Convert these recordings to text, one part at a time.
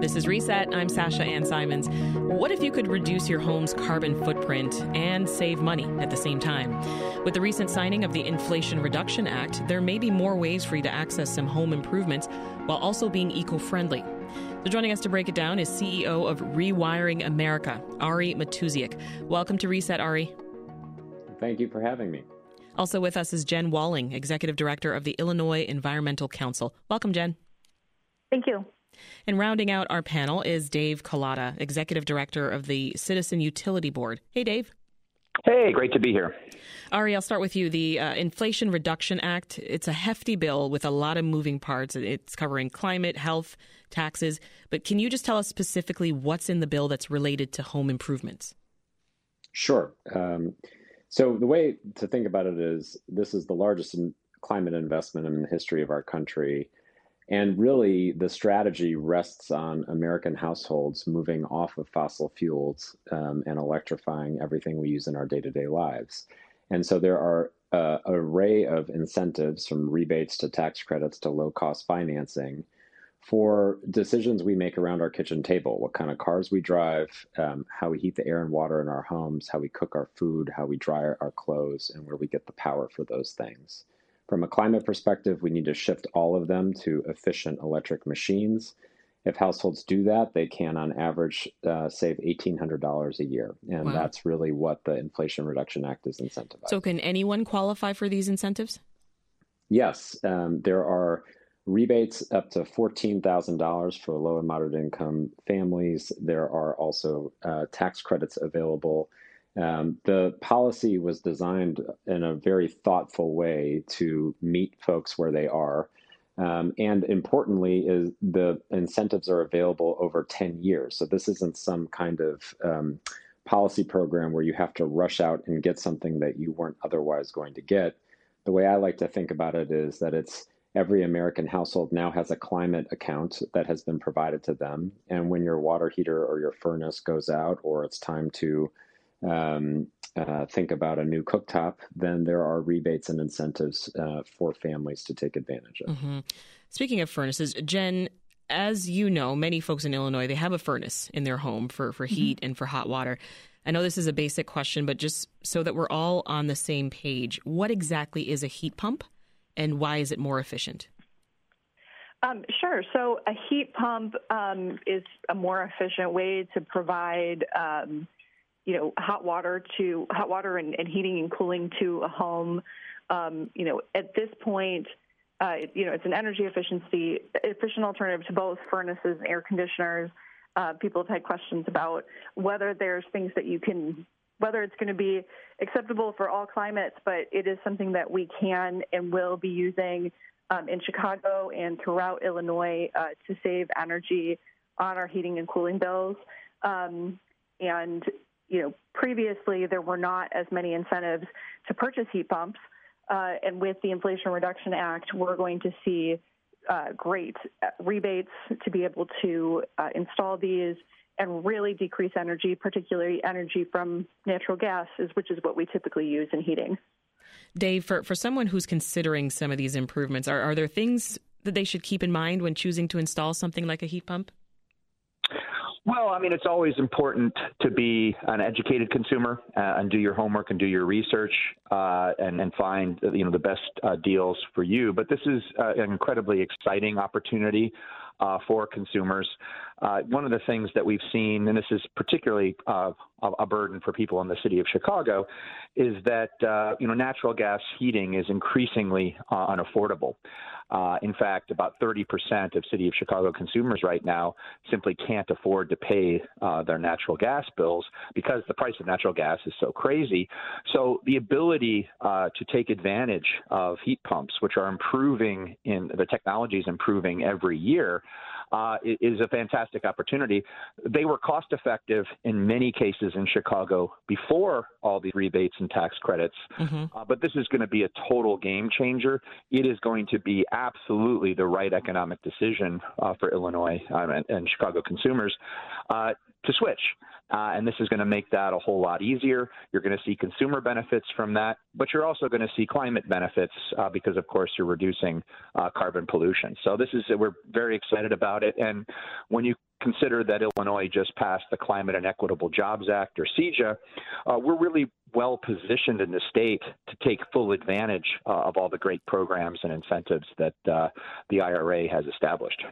This is Reset. I'm Sasha Ann Simons. What if you could reduce your home's carbon footprint and save money at the same time? With the recent signing of the Inflation Reduction Act, there may be more ways for you to access some home improvements while also being eco friendly. So, joining us to break it down is CEO of Rewiring America, Ari Matusiak. Welcome to Reset, Ari. Thank you for having me. Also with us is Jen Walling, Executive Director of the Illinois Environmental Council. Welcome, Jen. Thank you. And rounding out our panel is Dave Kolata, Executive Director of the Citizen Utility Board. Hey, Dave. Hey, great to be here. Ari, I'll start with you. The uh, Inflation Reduction Act, it's a hefty bill with a lot of moving parts. It's covering climate, health, taxes. But can you just tell us specifically what's in the bill that's related to home improvements? Sure. Um, so the way to think about it is this is the largest climate investment in the history of our country. And really, the strategy rests on American households moving off of fossil fuels um, and electrifying everything we use in our day to day lives. And so there are uh, an array of incentives from rebates to tax credits to low cost financing for decisions we make around our kitchen table what kind of cars we drive, um, how we heat the air and water in our homes, how we cook our food, how we dry our clothes, and where we get the power for those things. From a climate perspective, we need to shift all of them to efficient electric machines. If households do that, they can, on average, uh, save $1,800 a year. And wow. that's really what the Inflation Reduction Act is incentivizing. So, can anyone qualify for these incentives? Yes. Um, there are rebates up to $14,000 for low and moderate income families. There are also uh, tax credits available. Um, the policy was designed in a very thoughtful way to meet folks where they are. Um, and importantly, is the incentives are available over 10 years. So this isn't some kind of um, policy program where you have to rush out and get something that you weren't otherwise going to get. The way I like to think about it is that it's every American household now has a climate account that has been provided to them. And when your water heater or your furnace goes out, or it's time to um, uh, think about a new cooktop, then there are rebates and incentives uh, for families to take advantage of. Mm-hmm. Speaking of furnaces, Jen, as you know, many folks in Illinois they have a furnace in their home for for mm-hmm. heat mm-hmm. and for hot water. I know this is a basic question, but just so that we're all on the same page, what exactly is a heat pump? and why is it more efficient? Um, sure. So a heat pump um, is a more efficient way to provide, um, you know, hot water to hot water and, and heating and cooling to a home. Um, you know, at this point, uh, you know, it's an energy efficiency efficient alternative to both furnaces and air conditioners. Uh, people have had questions about whether there's things that you can whether it's going to be acceptable for all climates, but it is something that we can and will be using um, in Chicago and throughout Illinois uh, to save energy on our heating and cooling bills. Um, and you know, previously there were not as many incentives to purchase heat pumps, uh, and with the Inflation Reduction Act, we're going to see uh, great uh, rebates to be able to uh, install these and really decrease energy, particularly energy from natural gas, which is what we typically use in heating. Dave, for, for someone who's considering some of these improvements, are, are there things that they should keep in mind when choosing to install something like a heat pump? Well, I mean, it's always important to be an educated consumer uh, and do your homework and do your research uh, and, and, find you know the best uh, deals for you. But this is uh, an incredibly exciting opportunity uh, for consumers. Uh, one of the things that we've seen, and this is particularly uh, a, burden for people in the city of Chicago, is that uh, you know natural gas heating is increasingly uh, unaffordable. Uh, in fact, about 30% of City of Chicago consumers right now simply can't afford to pay their natural gas bills because the price of natural gas is so crazy. So the ability to take advantage of heat pumps, which are improving in the technology is improving every year, uh, is a fantastic opportunity. They were cost effective in many cases in Chicago before all these rebates and tax credits, mm-hmm. uh, but this is going to be a total game changer. It is going to be absolutely the right economic decision uh, for Illinois um, and, and, Chicago consumers. To switch. Uh, and this is going to make that a whole lot easier. You're going to see consumer benefits from that, but you're also going to see climate benefits uh, because, of course, you're reducing uh, carbon pollution. So this is we're very excited about it. And when you consider that Illinois just passed the Climate and Equitable Jobs Act, or CEJA, uh, we're really well positioned in the state to take full advantage uh, of all the great programs and incentives that uh, the IRA has established.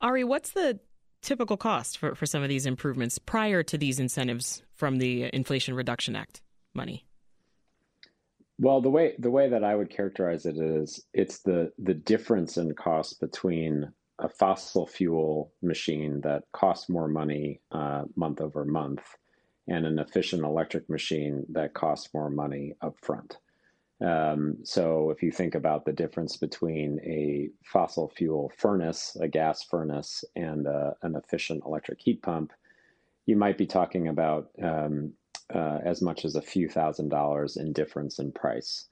Ari, what's the typical cost for, for some of these improvements prior to these incentives from the Inflation Reduction Act money? Well, the way the way that I would characterize it is it's the the difference in cost between a fossil fuel machine that costs more money uh, month over month and an efficient electric machine that costs more money upfront. Um, so if you think about the difference between a fossil fuel furnace, a gas furnace, and uh, an efficient electric heat pump, you might be talking about um, uh, as much as a few thousand dollars in difference in price.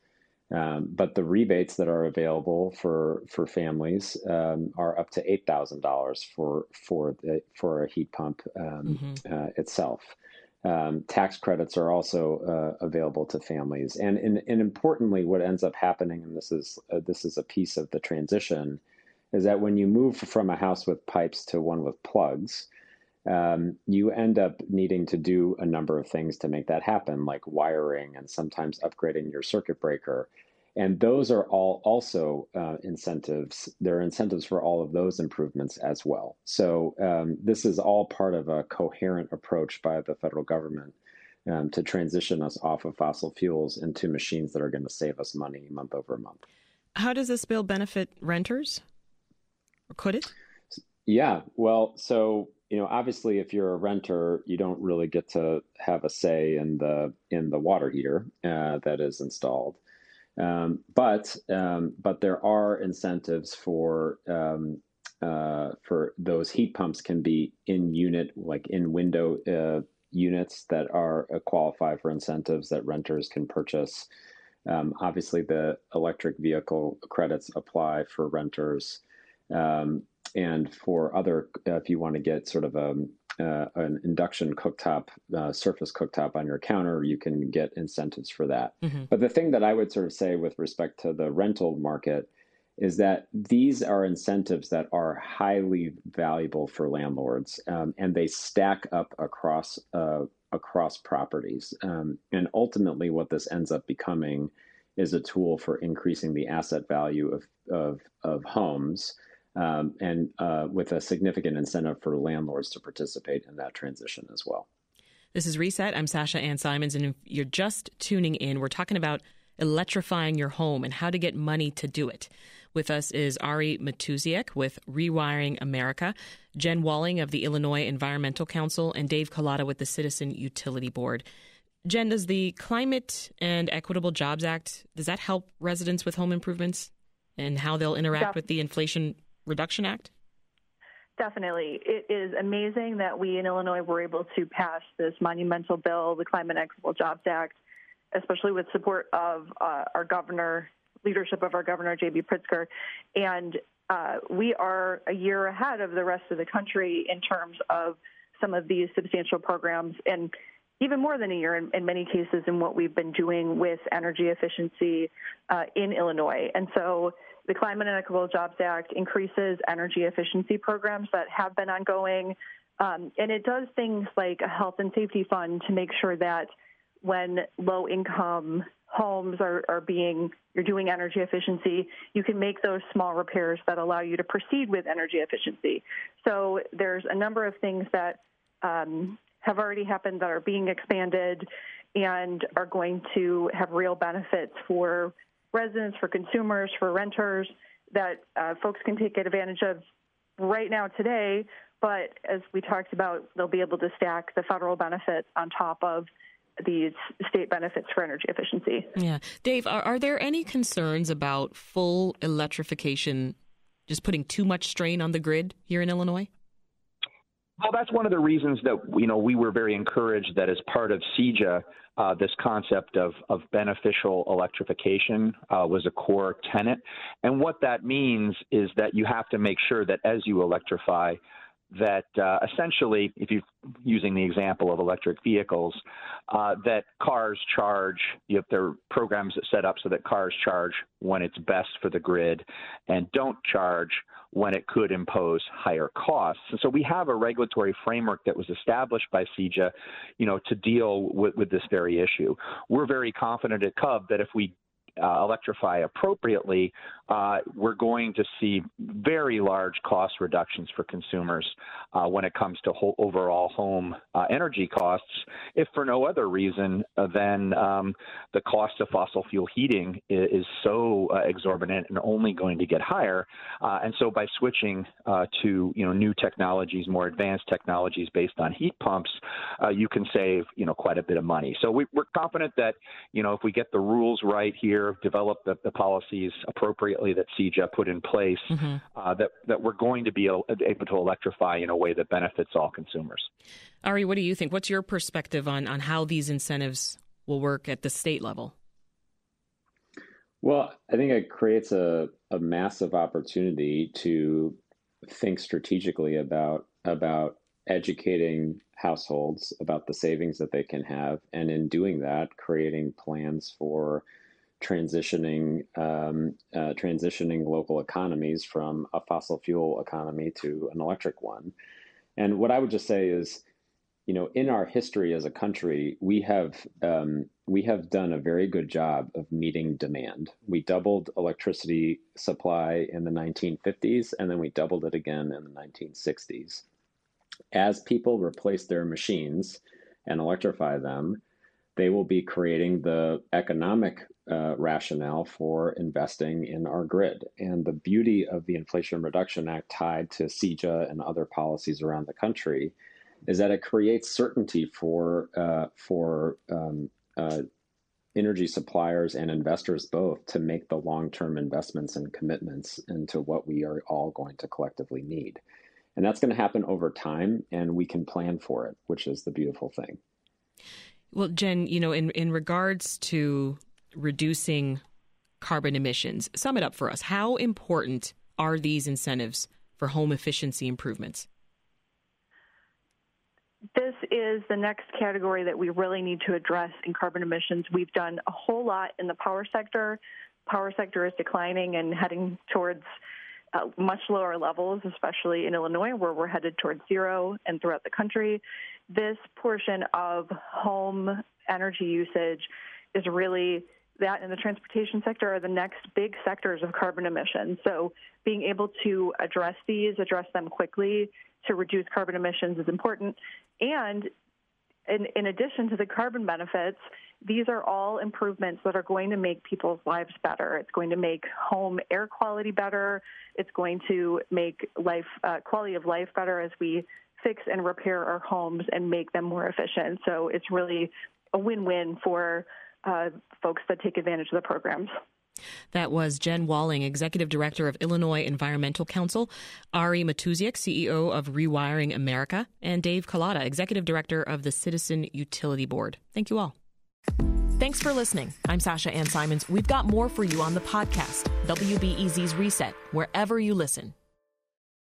Um, but the rebates that are available for for families um, are up to eight thousand dollars for for the for a heat pump um, mm-hmm. uh, itself. Um, tax credits are also uh, available to families, and, and and importantly, what ends up happening, and this is uh, this is a piece of the transition, is that when you move from a house with pipes to one with plugs, um, you end up needing to do a number of things to make that happen, like wiring and sometimes upgrading your circuit breaker. And those are all also uh, incentives. There are incentives for all of those improvements as well. So um, this is all part of a coherent approach by the federal government um, to transition us off of fossil fuels into machines that are going to save us money month over month. How does this bill benefit renters? Or could it? Yeah, well, so you know, obviously, if you're a renter, you don't really get to have a say in the in the water heater uh, that is installed. Um, but um, but there are incentives for um, uh, for those heat pumps can be in unit like in window uh, units that are uh, qualify for incentives that renters can purchase. Um, obviously, the electric vehicle credits apply for renters. Um, and for other, uh, if you want to get sort of a, um, uh, an induction cooktop, uh, surface cooktop on your counter, you can get incentives for that. Mm-hmm. But the thing that I would sort of say with respect to the rental market is that these are incentives that are highly valuable for landlords, um, and they stack up across uh, across properties. Um, and ultimately, what this ends up becoming is a tool for increasing the asset value of of, of homes um, and uh, with a significant incentive for landlords to participate in that transition as well. This is Reset. I'm Sasha Ann Simons, and if you're just tuning in, we're talking about electrifying your home and how to get money to do it. With us is Ari Matusiak with Rewiring America, Jen Walling of the Illinois Environmental Council, and Dave Kolata with the Citizen Utility Board. Jen, does the Climate and Equitable Jobs Act does that help residents with home improvements and how they'll interact yeah. with the Inflation Reduction Act? Definitely. It is amazing that we in Illinois were able to pass this monumental bill, the Climate Equitable Jobs Act, especially with support of uh, our governor, leadership of our governor, J.B. Pritzker. And uh, we are a year ahead of the rest of the country in terms of some of these substantial programs, and even more than a year in, in many cases in what we've been doing with energy efficiency uh, in Illinois. And so the Climate and Equitable Jobs Act increases energy efficiency programs that have been ongoing. Um, and it does things like a health and safety fund to make sure that when low income homes are, are being, you're doing energy efficiency, you can make those small repairs that allow you to proceed with energy efficiency. So there's a number of things that um, have already happened that are being expanded and are going to have real benefits for residents, for consumers, for renters that uh, folks can take advantage of right now today. But as we talked about, they'll be able to stack the federal benefits on top of these state benefits for energy efficiency. Yeah. Dave, are, are there any concerns about full electrification just putting too much strain on the grid here in Illinois? Well, that's one of the reasons that you know we were very encouraged that as part of CEJA, uh, this concept of, of beneficial electrification uh, was a core tenet. And what that means is that you have to make sure that as you electrify, that uh, essentially, if you're using the example of electric vehicles, uh, that cars charge, you have their programs set up so that cars charge when it's best for the grid and don't charge when it could impose higher costs. And so we have a regulatory framework that was established by CEJA, you know, to deal with, with this very issue. We're very confident at CUB that if we uh, electrify appropriately, uh, we're going to see very large cost reductions for consumers uh, when it comes to ho- overall home uh, energy costs, if for no other reason than um, the cost of fossil fuel heating is, is so uh, exorbitant and only going to get higher. Uh, and so by switching to you know new technologies, more advanced technologies based on heat pumps, you can save you know quite a bit of money. So we, we're confident that you know if we get the rules right here, develop the, the policies appropriately immediately that CEJA put in place mm-hmm. uh, that that we're going to be able, able to electrify in a way that benefits all consumers. Ari, what do you think? What's your perspective on on how these incentives will work at the state level? Well, I think it creates a, a massive opportunity to think strategically about about educating households about the savings that they can have, and in doing that, creating plans for transitioning um, uh, transitioning local economies from a fossil fuel economy to an electric one. And what I would just say is, you know, in our history as a country, we have um, we have done a very good job of meeting demand. We doubled electricity supply in the 1950s, and then we doubled it again in the 1960s. As people replace their machines and electrify them, they will be creating the economic uh, rationale for investing in our grid. And the beauty of the Inflation Reduction Act tied to CEJA and other policies around the country is that it creates certainty for uh, for um, uh, energy suppliers and investors both to make the long term investments and commitments into what we are all going to collectively need. And that's going to happen over time, and we can plan for it, which is the beautiful thing. Well, Jen, you know, in, in regards to reducing carbon emissions, sum it up for us. How important are these incentives for home efficiency improvements? This is the next category that we really need to address in carbon emissions. We've done a whole lot in the power sector. Power sector is declining and heading towards uh, much lower levels, especially in Illinois, where we're headed towards zero, and throughout the country. This portion of home energy usage is really that and the transportation sector are the next big sectors of carbon emissions. So being able to address these, address them quickly to reduce carbon emissions is important. And in, in addition to the carbon benefits, these are all improvements that are going to make people's lives better. It's going to make home air quality better. It's going to make life uh, quality of life better as we fix and repair our homes and make them more efficient. So it's really a win-win for uh, folks that take advantage of the programs. That was Jen Walling, Executive Director of Illinois Environmental Council, Ari Matusiak, CEO of Rewiring America, and Dave Kolata, Executive Director of the Citizen Utility Board. Thank you all. Thanks for listening. I'm Sasha Ann Simons. We've got more for you on the podcast, WBEZ's Reset, wherever you listen.